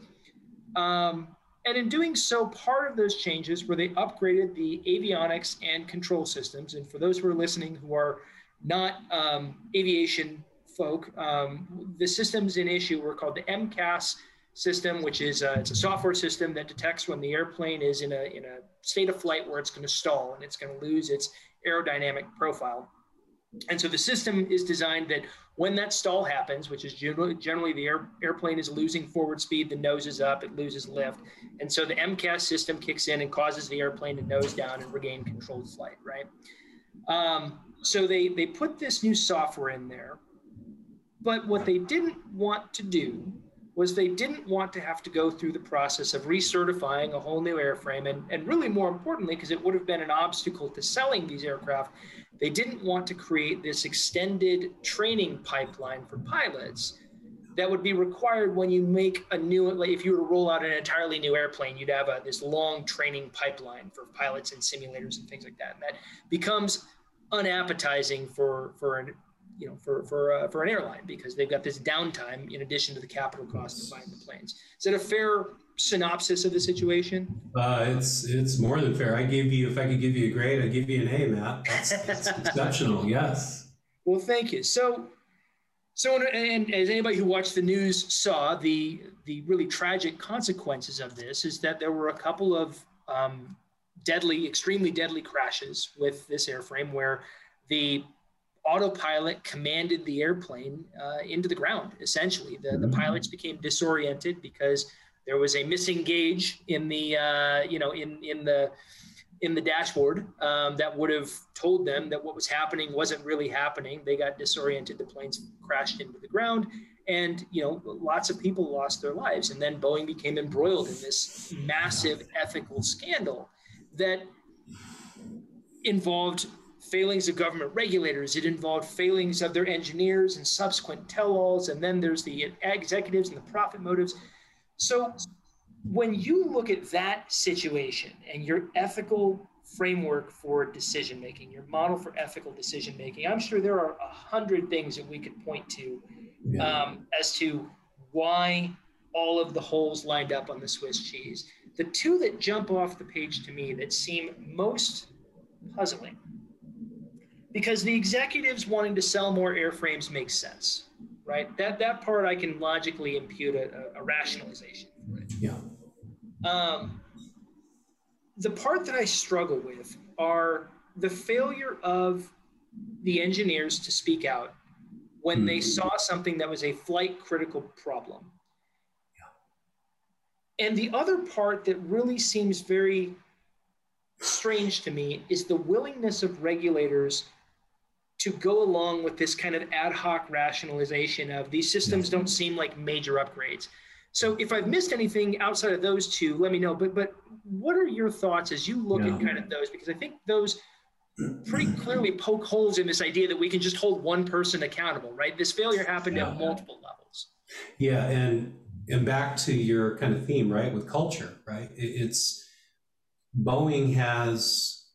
Um, and in doing so, part of those changes were they upgraded the avionics and control systems. And for those who are listening who are not um, aviation folk, um, the systems in issue were called the MCAS system, which is a, it's a software system that detects when the airplane is in a, in a state of flight where it's going to stall and it's going to lose its aerodynamic profile. And so the system is designed that when that stall happens, which is generally, generally the air, airplane is losing forward speed, the nose is up, it loses lift. And so the MCAS system kicks in and causes the airplane to nose down and regain controlled flight, right? Um, so they, they put this new software in there. But what they didn't want to do was they didn't want to have to go through the process of recertifying a whole new airframe. And, and really more importantly, because it would have been an obstacle to selling these aircraft, they didn't want to create this extended training pipeline for pilots that would be required when you make a new like if you were to roll out an entirely new airplane you'd have a, this long training pipeline for pilots and simulators and things like that and that becomes unappetizing for for an you know for for uh, for an airline because they've got this downtime in addition to the capital cost of buying the planes is that a fair synopsis of the situation? Uh, it's it's more than fair. I give you, if I could give you a grade, I'd give you an A, Matt. That's, that's (laughs) exceptional. Yes. Well, thank you. So, so and, and as anybody who watched the news saw, the the really tragic consequences of this is that there were a couple of um, deadly, extremely deadly crashes with this airframe where the autopilot commanded the airplane uh, into the ground. Essentially, the, the mm-hmm. pilots became disoriented because there was a missing gauge in the uh, you know in in the in the dashboard um, that would have told them that what was happening wasn't really happening. They got disoriented. The planes crashed into the ground, and you know lots of people lost their lives. And then Boeing became embroiled in this massive ethical scandal that involved failings of government regulators. It involved failings of their engineers and subsequent tell-alls. And then there's the executives and the profit motives. So when you look at that situation and your ethical framework for decision making, your model for ethical decision making, I'm sure there are a hundred things that we could point to yeah. um, as to why all of the holes lined up on the Swiss cheese. The two that jump off the page to me that seem most puzzling, because the executives wanting to sell more airframes makes sense right? That that part I can logically impute a, a rationalization. Yeah. Um, the part that I struggle with are the failure of the engineers to speak out when mm-hmm. they saw something that was a flight critical problem. Yeah. And the other part that really seems very strange to me is the willingness of regulators to go along with this kind of ad hoc rationalization of these systems don't seem like major upgrades. So if I've missed anything outside of those two, let me know. But but what are your thoughts as you look yeah. at kind of those? Because I think those pretty clearly poke holes in this idea that we can just hold one person accountable, right? This failure happened yeah. at multiple levels. Yeah, and and back to your kind of theme, right, with culture, right? It's Boeing has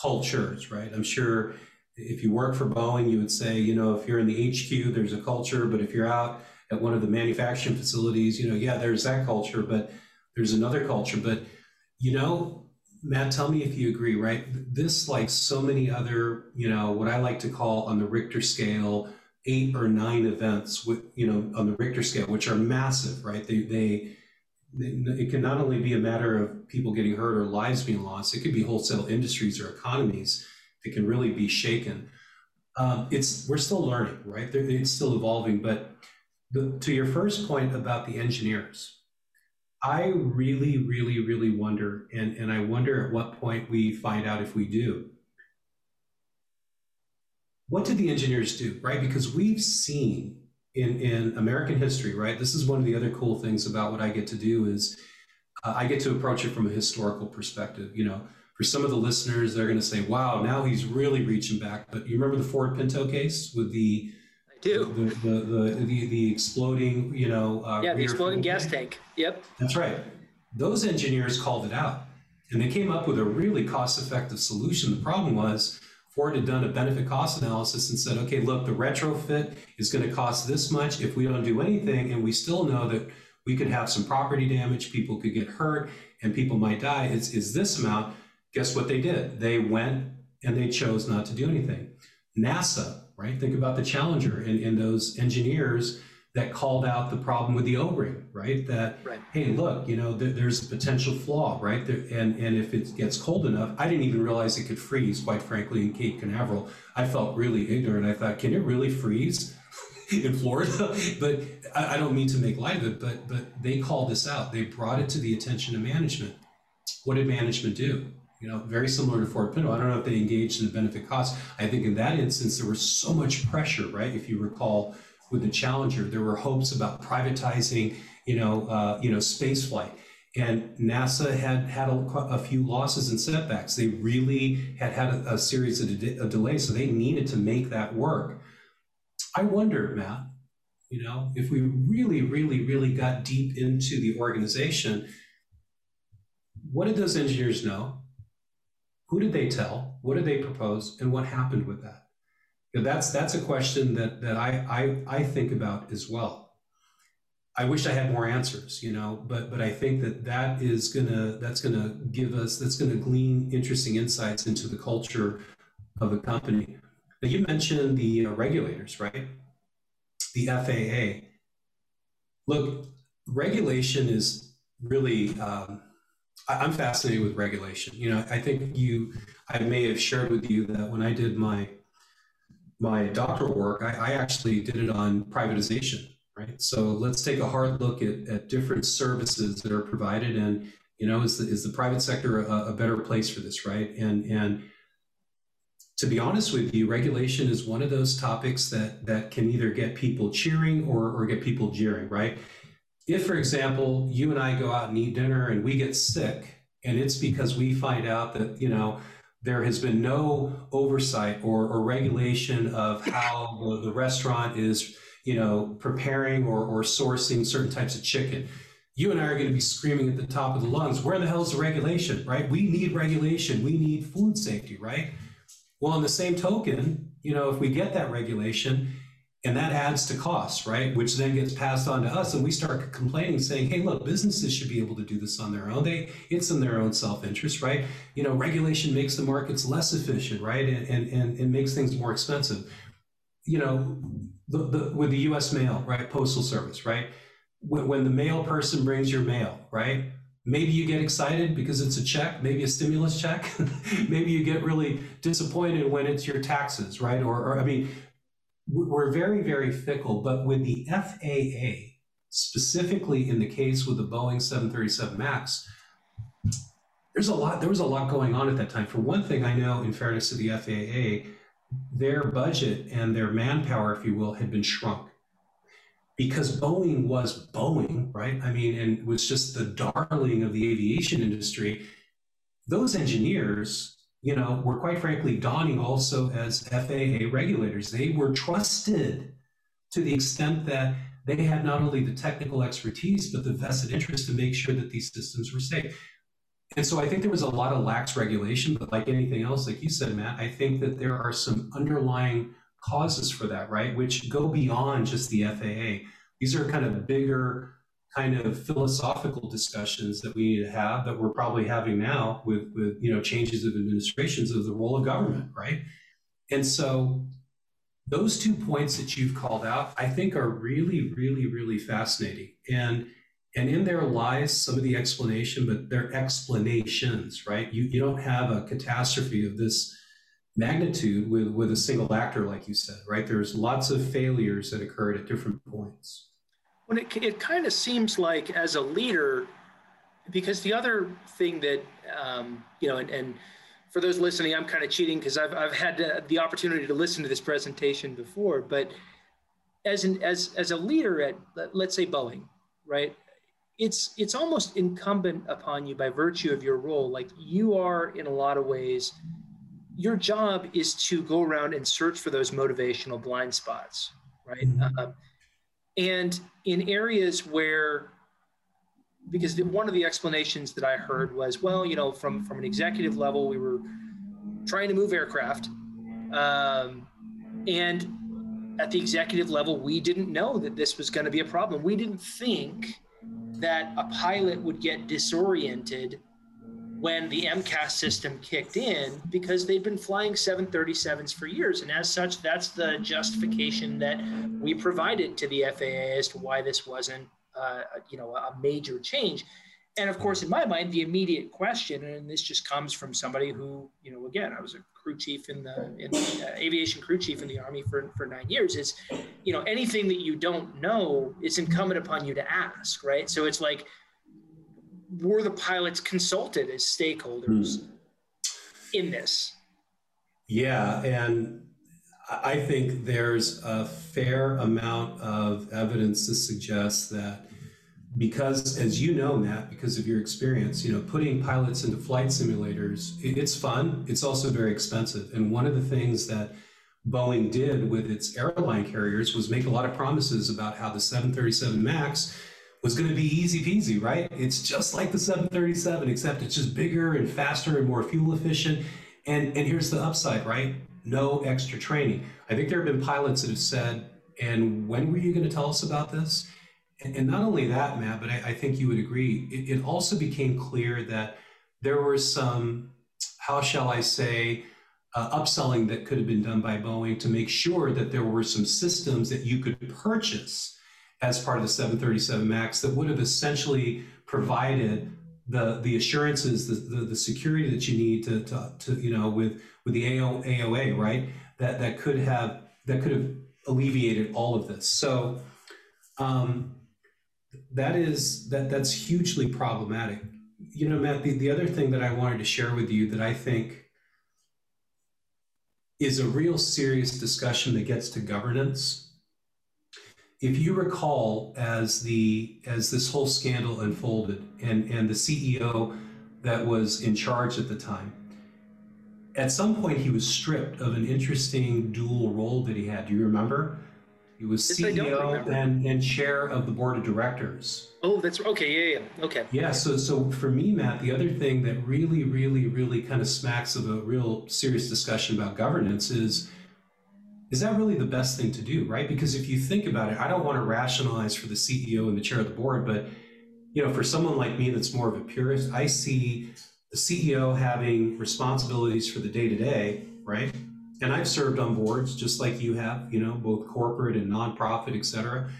cultures, right? I'm sure if you work for Boeing, you would say, you know, if you're in the HQ, there's a culture, but if you're out at one of the manufacturing facilities, you know, yeah, there's that culture, but there's another culture. But, you know, Matt, tell me if you agree, right? This, like so many other, you know, what I like to call on the Richter scale, eight or nine events with, you know, on the Richter scale, which are massive, right? They, they, it can not only be a matter of people getting hurt or lives being lost, it could be wholesale industries or economies that can really be shaken. Um, it's we're still learning, right? It's still evolving. But the, to your first point about the engineers, I really, really, really wonder, and, and I wonder at what point we find out if we do. What did the engineers do, right? Because we've seen in, in American history, right? This is one of the other cool things about what I get to do is uh, I get to approach it from a historical perspective. You know, for some of the listeners, they're going to say, "Wow, now he's really reaching back." But you remember the Ford Pinto case with the do. The, the, the, the, the exploding, you know. Uh, yeah, the exploding gas tank. Yep. That's right. Those engineers called it out and they came up with a really cost effective solution. The problem was Ford had done a benefit cost analysis and said, okay, look, the retrofit is going to cost this much if we don't do anything. And we still know that we could have some property damage, people could get hurt, and people might die. It's, is this amount. Guess what they did? They went and they chose not to do anything. NASA right? Think about the Challenger and, and those engineers that called out the problem with the O-ring, right? That right. hey, look, you know, there, there's a potential flaw, right? There, and and if it gets cold enough, I didn't even realize it could freeze. Quite frankly, in Cape Canaveral, I felt really ignorant. I thought, can it really freeze (laughs) in Florida? (laughs) but I, I don't mean to make light of it, but but they called this out. They brought it to the attention of management. What did management do? You know, very similar to Ford Pinto. I don't know if they engaged in the benefit cost. I think in that instance, there was so much pressure, right? If you recall with the Challenger, there were hopes about privatizing, you know, uh, you know, space flight. And NASA had had a, a, few losses and setbacks. They really had had a, a series of, de- of delays, so they needed to make that work. I wonder, Matt, you know, if we really, really, really got deep into the organization, what did those engineers know? Who did they tell? What did they propose? And what happened with that? You know, that's that's a question that that I, I I think about as well. I wish I had more answers, you know, but but I think that that is gonna that's gonna give us that's gonna glean interesting insights into the culture of the company. Now you mentioned the uh, regulators, right? The FAA. Look, regulation is really um, I'm fascinated with regulation. You know, I think you, I may have shared with you that when I did my my doctoral work, I, I actually did it on privatization. Right. So let's take a hard look at, at different services that are provided, and you know, is the, is the private sector a, a better place for this? Right. And and to be honest with you, regulation is one of those topics that that can either get people cheering or or get people jeering. Right if, for example, you and I go out and eat dinner and we get sick, and it's because we find out that, you know, there has been no oversight or, or regulation of how the, the, restaurant is, you know, preparing or, or sourcing certain types of chicken. You and I are going to be screaming at the top of the lungs, where the hell is the regulation, right? We need regulation. We need food safety, right? Well, in the same token, you know, if we get that regulation, and that adds to costs, right? Which then gets passed on to us, and we start complaining, saying, "Hey, look, businesses should be able to do this on their own. They, it's in their own self-interest, right? You know, regulation makes the markets less efficient, right, and and and, makes things more expensive. You know, the, the, with the U.S. mail, right, postal service, right? When, when the mail person brings your mail, right? Maybe you get excited because it's a check, maybe a stimulus check. (laughs) maybe you get really disappointed when it's your taxes, right? Or, or I mean, we're very, very fickle, but with the FAA, specifically in the case with the Boeing 737 MAX, there's a lot, there was a lot going on at that time. For one thing, I know, in fairness to the FAA, their budget and their manpower, if you will, had been shrunk because Boeing was Boeing, right? I mean, and was just the darling of the aviation industry. Those engineers you know, were quite frankly dawning also as FAA regulators. They were trusted to the extent that they had not only the technical expertise, but the vested interest to make sure that these systems were safe. and so I think there was a lot of lax regulation, but like anything else, like you said, Matt, I think that there are some underlying causes for that, right? Which go beyond just the FAA. These are kind of bigger, kind of philosophical discussions that we need to have that we're probably having now with, with you know changes of administrations of the role of government, right? And so those two points that you've called out, I think are really, really, really fascinating. And and in there lies some of the explanation, but they're explanations, right? You you don't have a catastrophe of this magnitude with with a single actor, like you said, right? There's lots of failures that occurred at different points. Well, it, it kind of seems like as a leader, because the other thing that, um, you know, and, and, for those listening, I'm kind of cheating because I've, I've had the opportunity to listen to this presentation before, but as an, as, as a leader at, let's say Boeing, right? It's, it's almost incumbent upon you by virtue of your role. Like you are in a lot of ways, your job is to go around and search for those motivational blind spots, right? Mm-hmm. Uh, and in areas where, because the, one of the explanations that I heard was, well, you know, from, from an executive level, we were trying to move aircraft. Um, and at the executive level, we didn't know that this was going to be a problem. We didn't think that a pilot would get disoriented when the MCAS system kicked in because they'd been flying 737s for years. And as such, that's the justification that we provided to the FAA as to why this wasn't, uh, you know, a major change. And of course, in my mind, the immediate question, and this just comes from somebody who, you know, again, I was a crew chief in the, in the uh, aviation crew chief in the Army for, for nine years, is, you know, anything that you don't know, it's incumbent upon you to ask, right? So it's like, were the pilots consulted as stakeholders hmm. in this? Yeah, and I think there's a fair amount of evidence to suggest that because, as you know, Matt, because of your experience, you know, putting pilots into flight simulators, it's fun. It's also very expensive. And one of the things that Boeing did with its airline carriers was make a lot of promises about how the 737 MAX was going to be easy peasy, right? It's just like the 737, except it's just bigger and faster and more fuel efficient. And, and here's the upside, right? No extra training. I think there have been pilots that have said, and when were you going to tell us about this? And, and not only that, Matt, but I, I think you would agree, it, it also became clear that there were some, how shall I say, uh, upselling that could have been done by Boeing to make sure that there were some systems that you could purchase as part of the 737 MAX that would have essentially provided the the assurances, the, the, the security that you need to, to, to, you know with with the AO, AOA, right? That that could have that could have alleviated all of this. So um, that is that that's hugely problematic. You know, Matt. The, the other thing that I wanted to share with you that I think is a real serious discussion that gets to governance if you recall, as the as this whole scandal unfolded, and and the CEO that was in charge at the time, at some point he was stripped of an interesting dual role that he had. Do you remember? He was CEO and, and chair of the board of directors. Oh, that's okay. Yeah, yeah. Okay. Yeah. So, so for me, Matt, the other thing that really, really, really kind of smacks of a real serious discussion about governance is is that really the best thing to do, right? Because if you think about it, I don't want to rationalize for the CEO and the chair of the board, but you know, for someone like me that's more of a purist, I see the CEO having responsibilities for the day to day, right? And I've served on boards just like you have, you know, both corporate and nonprofit, et cetera.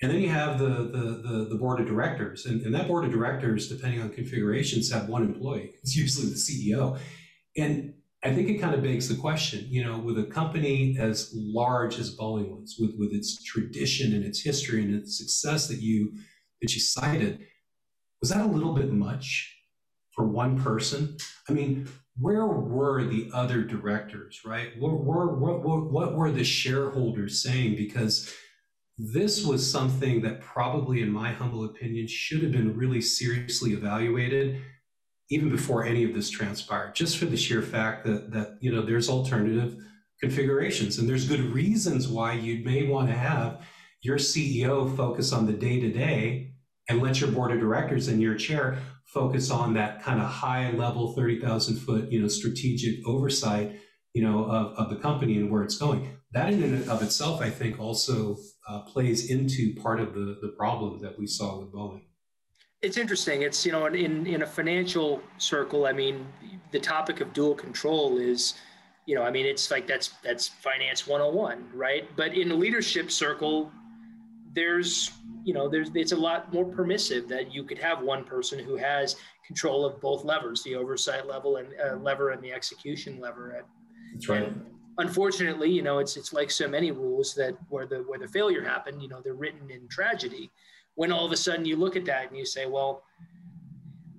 And then you have the the the, the board of directors, and, and that board of directors, depending on configurations, have one employee. It's usually the CEO, and I think it kind of begs the question, you know, with a company as large as Boeing was, with, with its tradition and its history and its success that you that you cited, was that a little bit much for one person? I mean, where were the other directors, right? What, what, what, what were the shareholders saying? Because this was something that probably, in my humble opinion, should have been really seriously evaluated even before any of this transpired, just for the sheer fact that that you know there's alternative configurations and there's good reasons why you may want to have your CEO focus on the day to day and let your board of directors and your chair focus on that kind of high level 30,000 foot, you know, strategic oversight, you know, of, of the company and where it's going. That in and of itself, I think also uh, plays into part of the, the problem that we saw with Boeing. It's interesting. It's, you know, in, in a financial circle, I mean, the topic of dual control is, you know, I mean, it's like that's that's finance 101, right? But in a leadership circle, there's you know there's it's a lot more permissive that you could have one person who has control of both levers the oversight level and uh, lever and the execution lever that's right and unfortunately you know it's it's like so many rules that where the where the failure happened you know they're written in tragedy when all of a sudden you look at that and you say well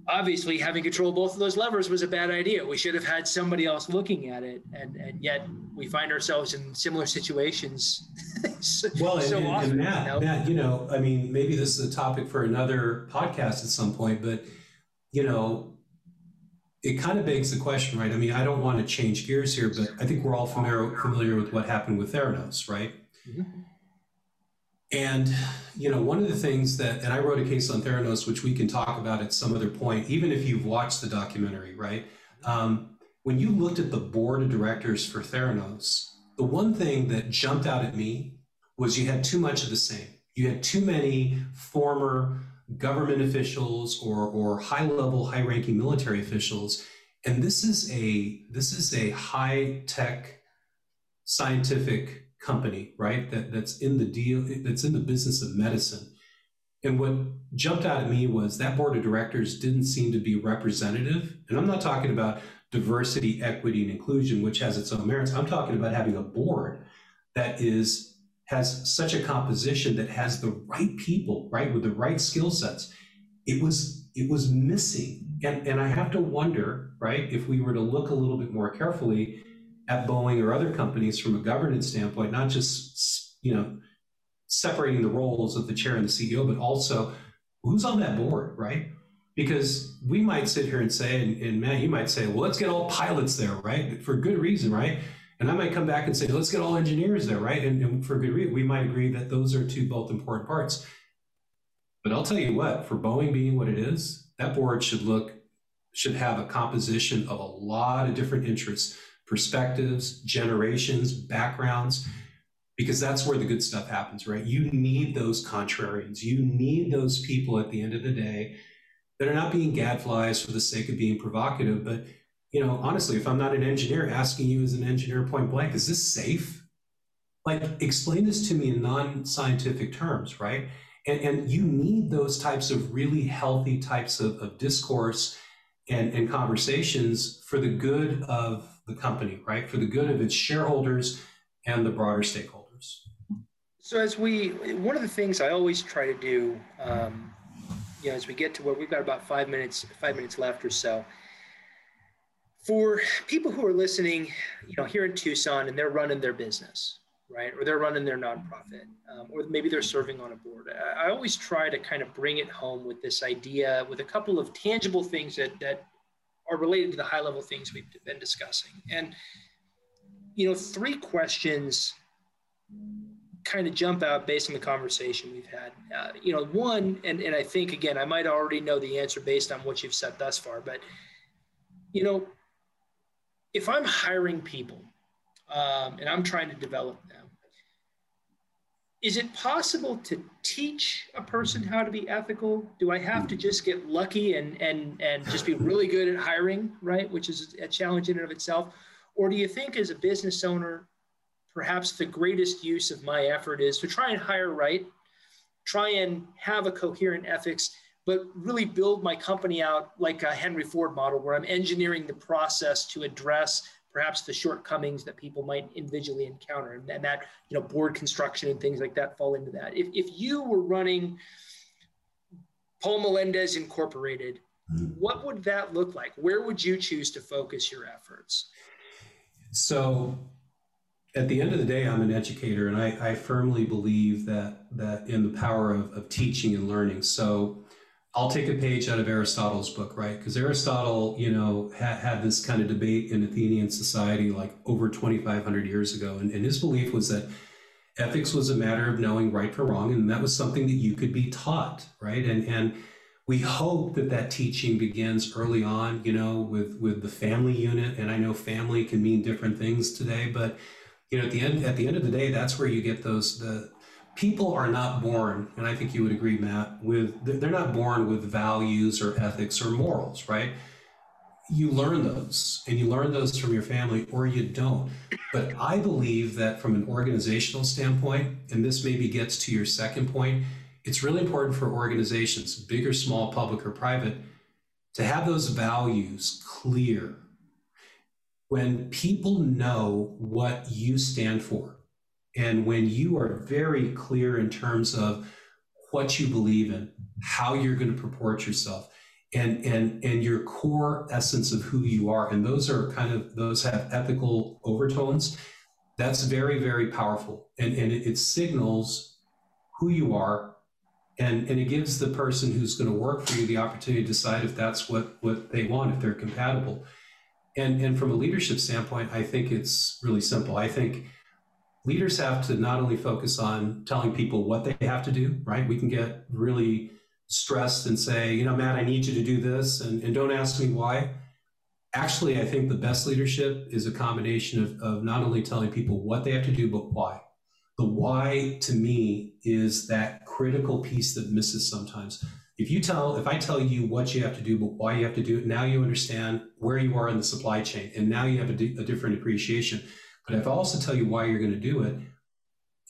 obviously having control of both of those levers was a bad idea. We should have had somebody else looking at it, and and yet we find ourselves in similar situations. (laughs) so, well, so and, often, and Matt, you know? Matt, you know, I mean, maybe this is a topic for another podcast at some point, but you know. It kind of begs the question, right? I mean, I don't want to change gears here, but I think we're all familiar familiar with what happened with Theranos, right? Mm-hmm. And, you know, one of the things that, and I wrote a case on Theranos, which we can talk about at some other point, even if you've watched the documentary, right? Um, when you looked at the board of directors for Theranos, the one thing that jumped out at me was you had too much of the same. You had too many former government officials or, or high level, high ranking military officials. And this is a this is a high tech scientific company, right? That that's in the deal, that's in the business of medicine. And what jumped out at me was that board of directors didn't seem to be representative. And I'm not talking about diversity, equity, and inclusion, which has its own merits. I'm talking about having a board that is has such a composition that has the right people, right, with the right skill sets. It was it was missing. And, and I have to wonder, right, if we were to look a little bit more carefully at Boeing or other companies from a governance standpoint, not just you know separating the roles of the chair and the CEO, but also who's on that board, right? Because we might sit here and say, and, and Matt, you might say, well, let's get all pilots there, right? For good reason, right? And I might come back and say, let's get all engineers there, right? And, and for good reason, we might agree that those are two both important parts. But I'll tell you what, for Boeing being what it is, that board should look, should have a composition of a lot of different interests perspectives, generations, backgrounds, because that's where the good stuff happens, right? You need those contrarians. You need those people at the end of the day that are not being gadflies for the sake of being provocative. But, you know, honestly, if I'm not an engineer asking you as an engineer point blank, is this safe? Like, explain this to me in non scientific terms, right? And, and you need those types of really healthy types of, of discourse and, and conversations for the good of the company, right? For the good of its shareholders and the broader stakeholders. So, as we, one of the things I always try to do, um, you know, as we get to where we've got about five minutes, five minutes left or so, for people who are listening, you know, here in Tucson and they're running their business, right? Or they're running their nonprofit, um, or maybe they're serving on a board. I, I always try to kind of bring it home with this idea, with a couple of tangible things that that are related to the high level things we've been discussing. And, you know, three questions kind of jump out based on the conversation we've had. Uh, you know, one, and, and I think, again, I might already know the answer based on what you've said thus far, but, you know, if I'm hiring people um, and I'm trying to develop them, is it possible to teach a person how to be ethical? Do I have to just get lucky and and and just be really good at hiring, right? Which is a challenge in and of itself. Or do you think as a business owner, perhaps the greatest use of my effort is to try and hire right, try and have a coherent ethics, but really build my company out like a Henry Ford model where I'm engineering the process to address perhaps the shortcomings that people might individually encounter and, and that you know board construction and things like that fall into that. If, if you were running paul melendez incorporated mm-hmm. what would that look like? Where would you choose to focus your efforts? So at the end of the day i'm an educator and i, I firmly believe that that in the power of, of teaching and learning. So I'll take a page out of Aristotle's book, right? Because Aristotle, you know, had, had this kind of debate in Athenian society like over 2,500 years ago. And, and his belief was that ethics was a matter of knowing right from wrong, and that was something that you could be taught, right? And and we hope that that teaching begins early on, you know, with with the family unit. And I know family can mean different things today, but you know, at the end at the end of the day, that's where you get those the people are not born, and I think you would agree, Matt, with they're not born with values or ethics or morals, right? You learn those, and you learn those from your family, or you don't. But I believe that from an organizational standpoint, and this maybe gets to your second point, it's really important for organizations, big or small, public or private, to have those values clear. When people know what you stand for, and when you are very clear in terms of what you believe in, how you're going to purport yourself, and and and your core essence of who you are, and those are kind of those have ethical overtones. That's very very powerful, and and it, it signals who you are, and and it gives the person who's going to work for you the opportunity to decide if that's what what they want, if they're compatible. And and from a leadership standpoint, I think it's really simple. I think leaders have to not only focus on telling people what they have to do, right? We can get really stressed and say, you know, Matt, I need you to do this, and, and don't ask me why. Actually, I think the best leadership is a combination of, of not only telling people what they have to do, but why. The why to me is that critical piece that misses sometimes. If you tell, if I tell you what you have to do, but why you have to do it, now you understand where you are in the supply chain, and now you have a, a different appreciation. But if I also tell you why you're going to do it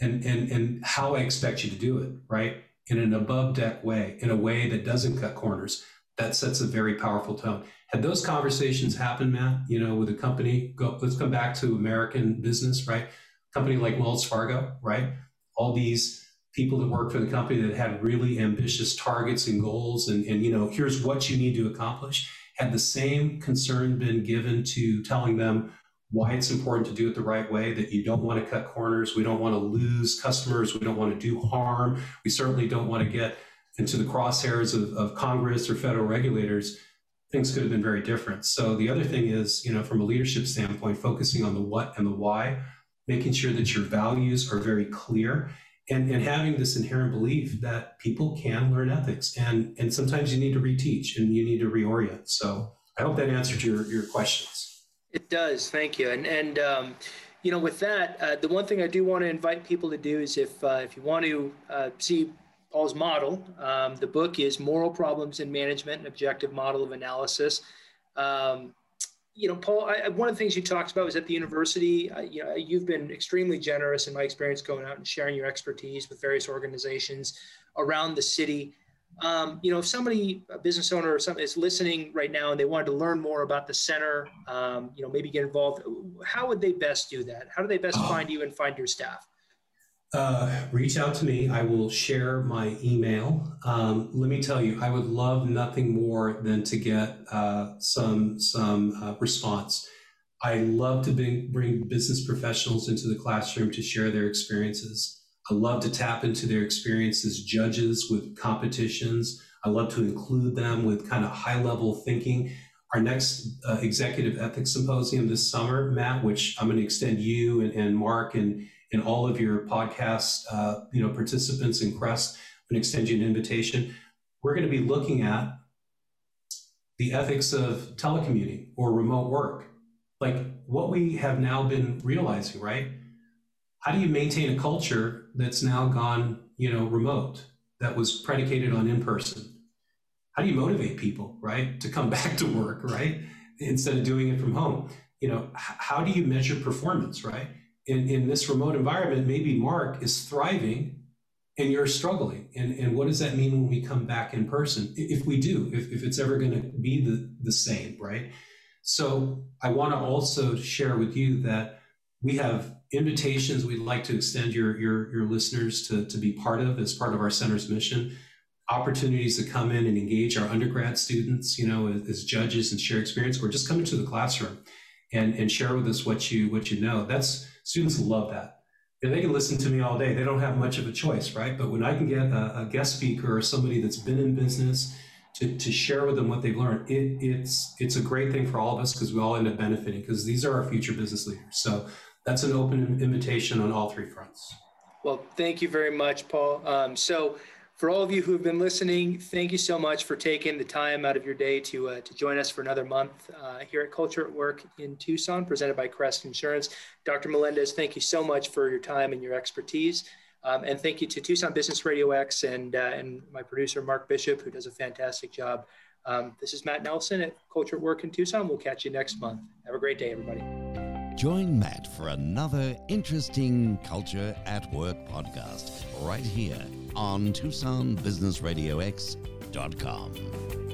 and, and, and how I expect you to do it, right? In an above deck way, in a way that doesn't cut corners, that sets a very powerful tone. Had those conversations happened, Matt, you know, with a company, go, let's come back to American business, right? Company like Wells Fargo, right? All these people that work for the company that had really ambitious targets and goals and, and you know, here's what you need to accomplish. Had the same concern been given to telling them why it's important to do it the right way, that you don't want to cut corners. We don't want to lose customers. We don't want to do harm. We certainly don't want to get into the crosshairs of, of Congress or federal regulators. Things could have been very different. So the other thing is, you know, from a leadership standpoint, focusing on the what and the why, making sure that your values are very clear and, and having this inherent belief that people can learn ethics and, and sometimes you need to reteach and you need to reorient. So I hope that answered your, your questions. It does. Thank you. And and um, you know, with that, uh, the one thing I do want to invite people to do is if uh, if you want to uh, see Paul's model, um, the book is Moral Problems in Management: An Objective Model of Analysis. Um, you know, Paul, I, one of the things you talked about was at the university. Uh, you know, you've been extremely generous in my experience going out and sharing your expertise with various organizations around the city. Um, you know, if somebody, a business owner or something is listening right now and they wanted to learn more about the center, um, you know, maybe get involved, how would they best do that? How do they best find you and find your staff? Uh, reach out to me. I will share my email. Um, let me tell you, I would love nothing more than to get uh, some some uh, response. I love to bring, bring business professionals into the classroom to share their experiences. I love to tap into their experience as judges with competitions. I love to include them with kind of high level thinking. Our next uh, executive ethics symposium this summer, Matt, which I'm going to extend you and, and Mark and, and all of your podcast uh, you know, participants in Crest, I'm going to extend you an invitation. We're going to be looking at the ethics of telecommuting or remote work. Like what we have now been realizing, right? how do you maintain a culture that's now gone, you know, remote, that was predicated on in person? How do you motivate people, right, to come (laughs) back to work, right, instead of doing it from home? You know, how do you measure performance, right? In, in this remote environment, maybe Mark is thriving and you're struggling. And, and what does that mean when we come back in person? If we do, if, if it's ever going to be the, the same, right? So I want to also share with you that we have invitations we'd like to extend your, your, your listeners to, to be part of as part of our center's mission. Opportunities to come in and engage our undergrad students you know as, as judges and share experience or just come into the classroom and, and share with us what you what you know. That's students love that. And they can listen to me all day. They don't have much of a choice right? But when i can get a, a guest speaker or somebody that's been in business to, to share with them what they've learned it, it's it's a great thing for all of us because we all end up benefiting because these are our future business leaders. So that's an open invitation on all three fronts. Well, thank you very much, Paul. Um, so, for all of you who have been listening, thank you so much for taking the time out of your day to uh, to join us for another month uh, here at Culture at Work in Tucson, presented by Crest Insurance. Dr. Melendez, thank you so much for your time and your expertise. Um, and thank you to Tucson Business Radio X and, uh, and my producer, Mark Bishop, who does a fantastic job. Um, this is Matt Nelson at Culture at Work in Tucson. We'll catch you next month. Have a great day, everybody. Join Matt for another interesting Culture at Work podcast right here on TucsonBusinessRadioX.com.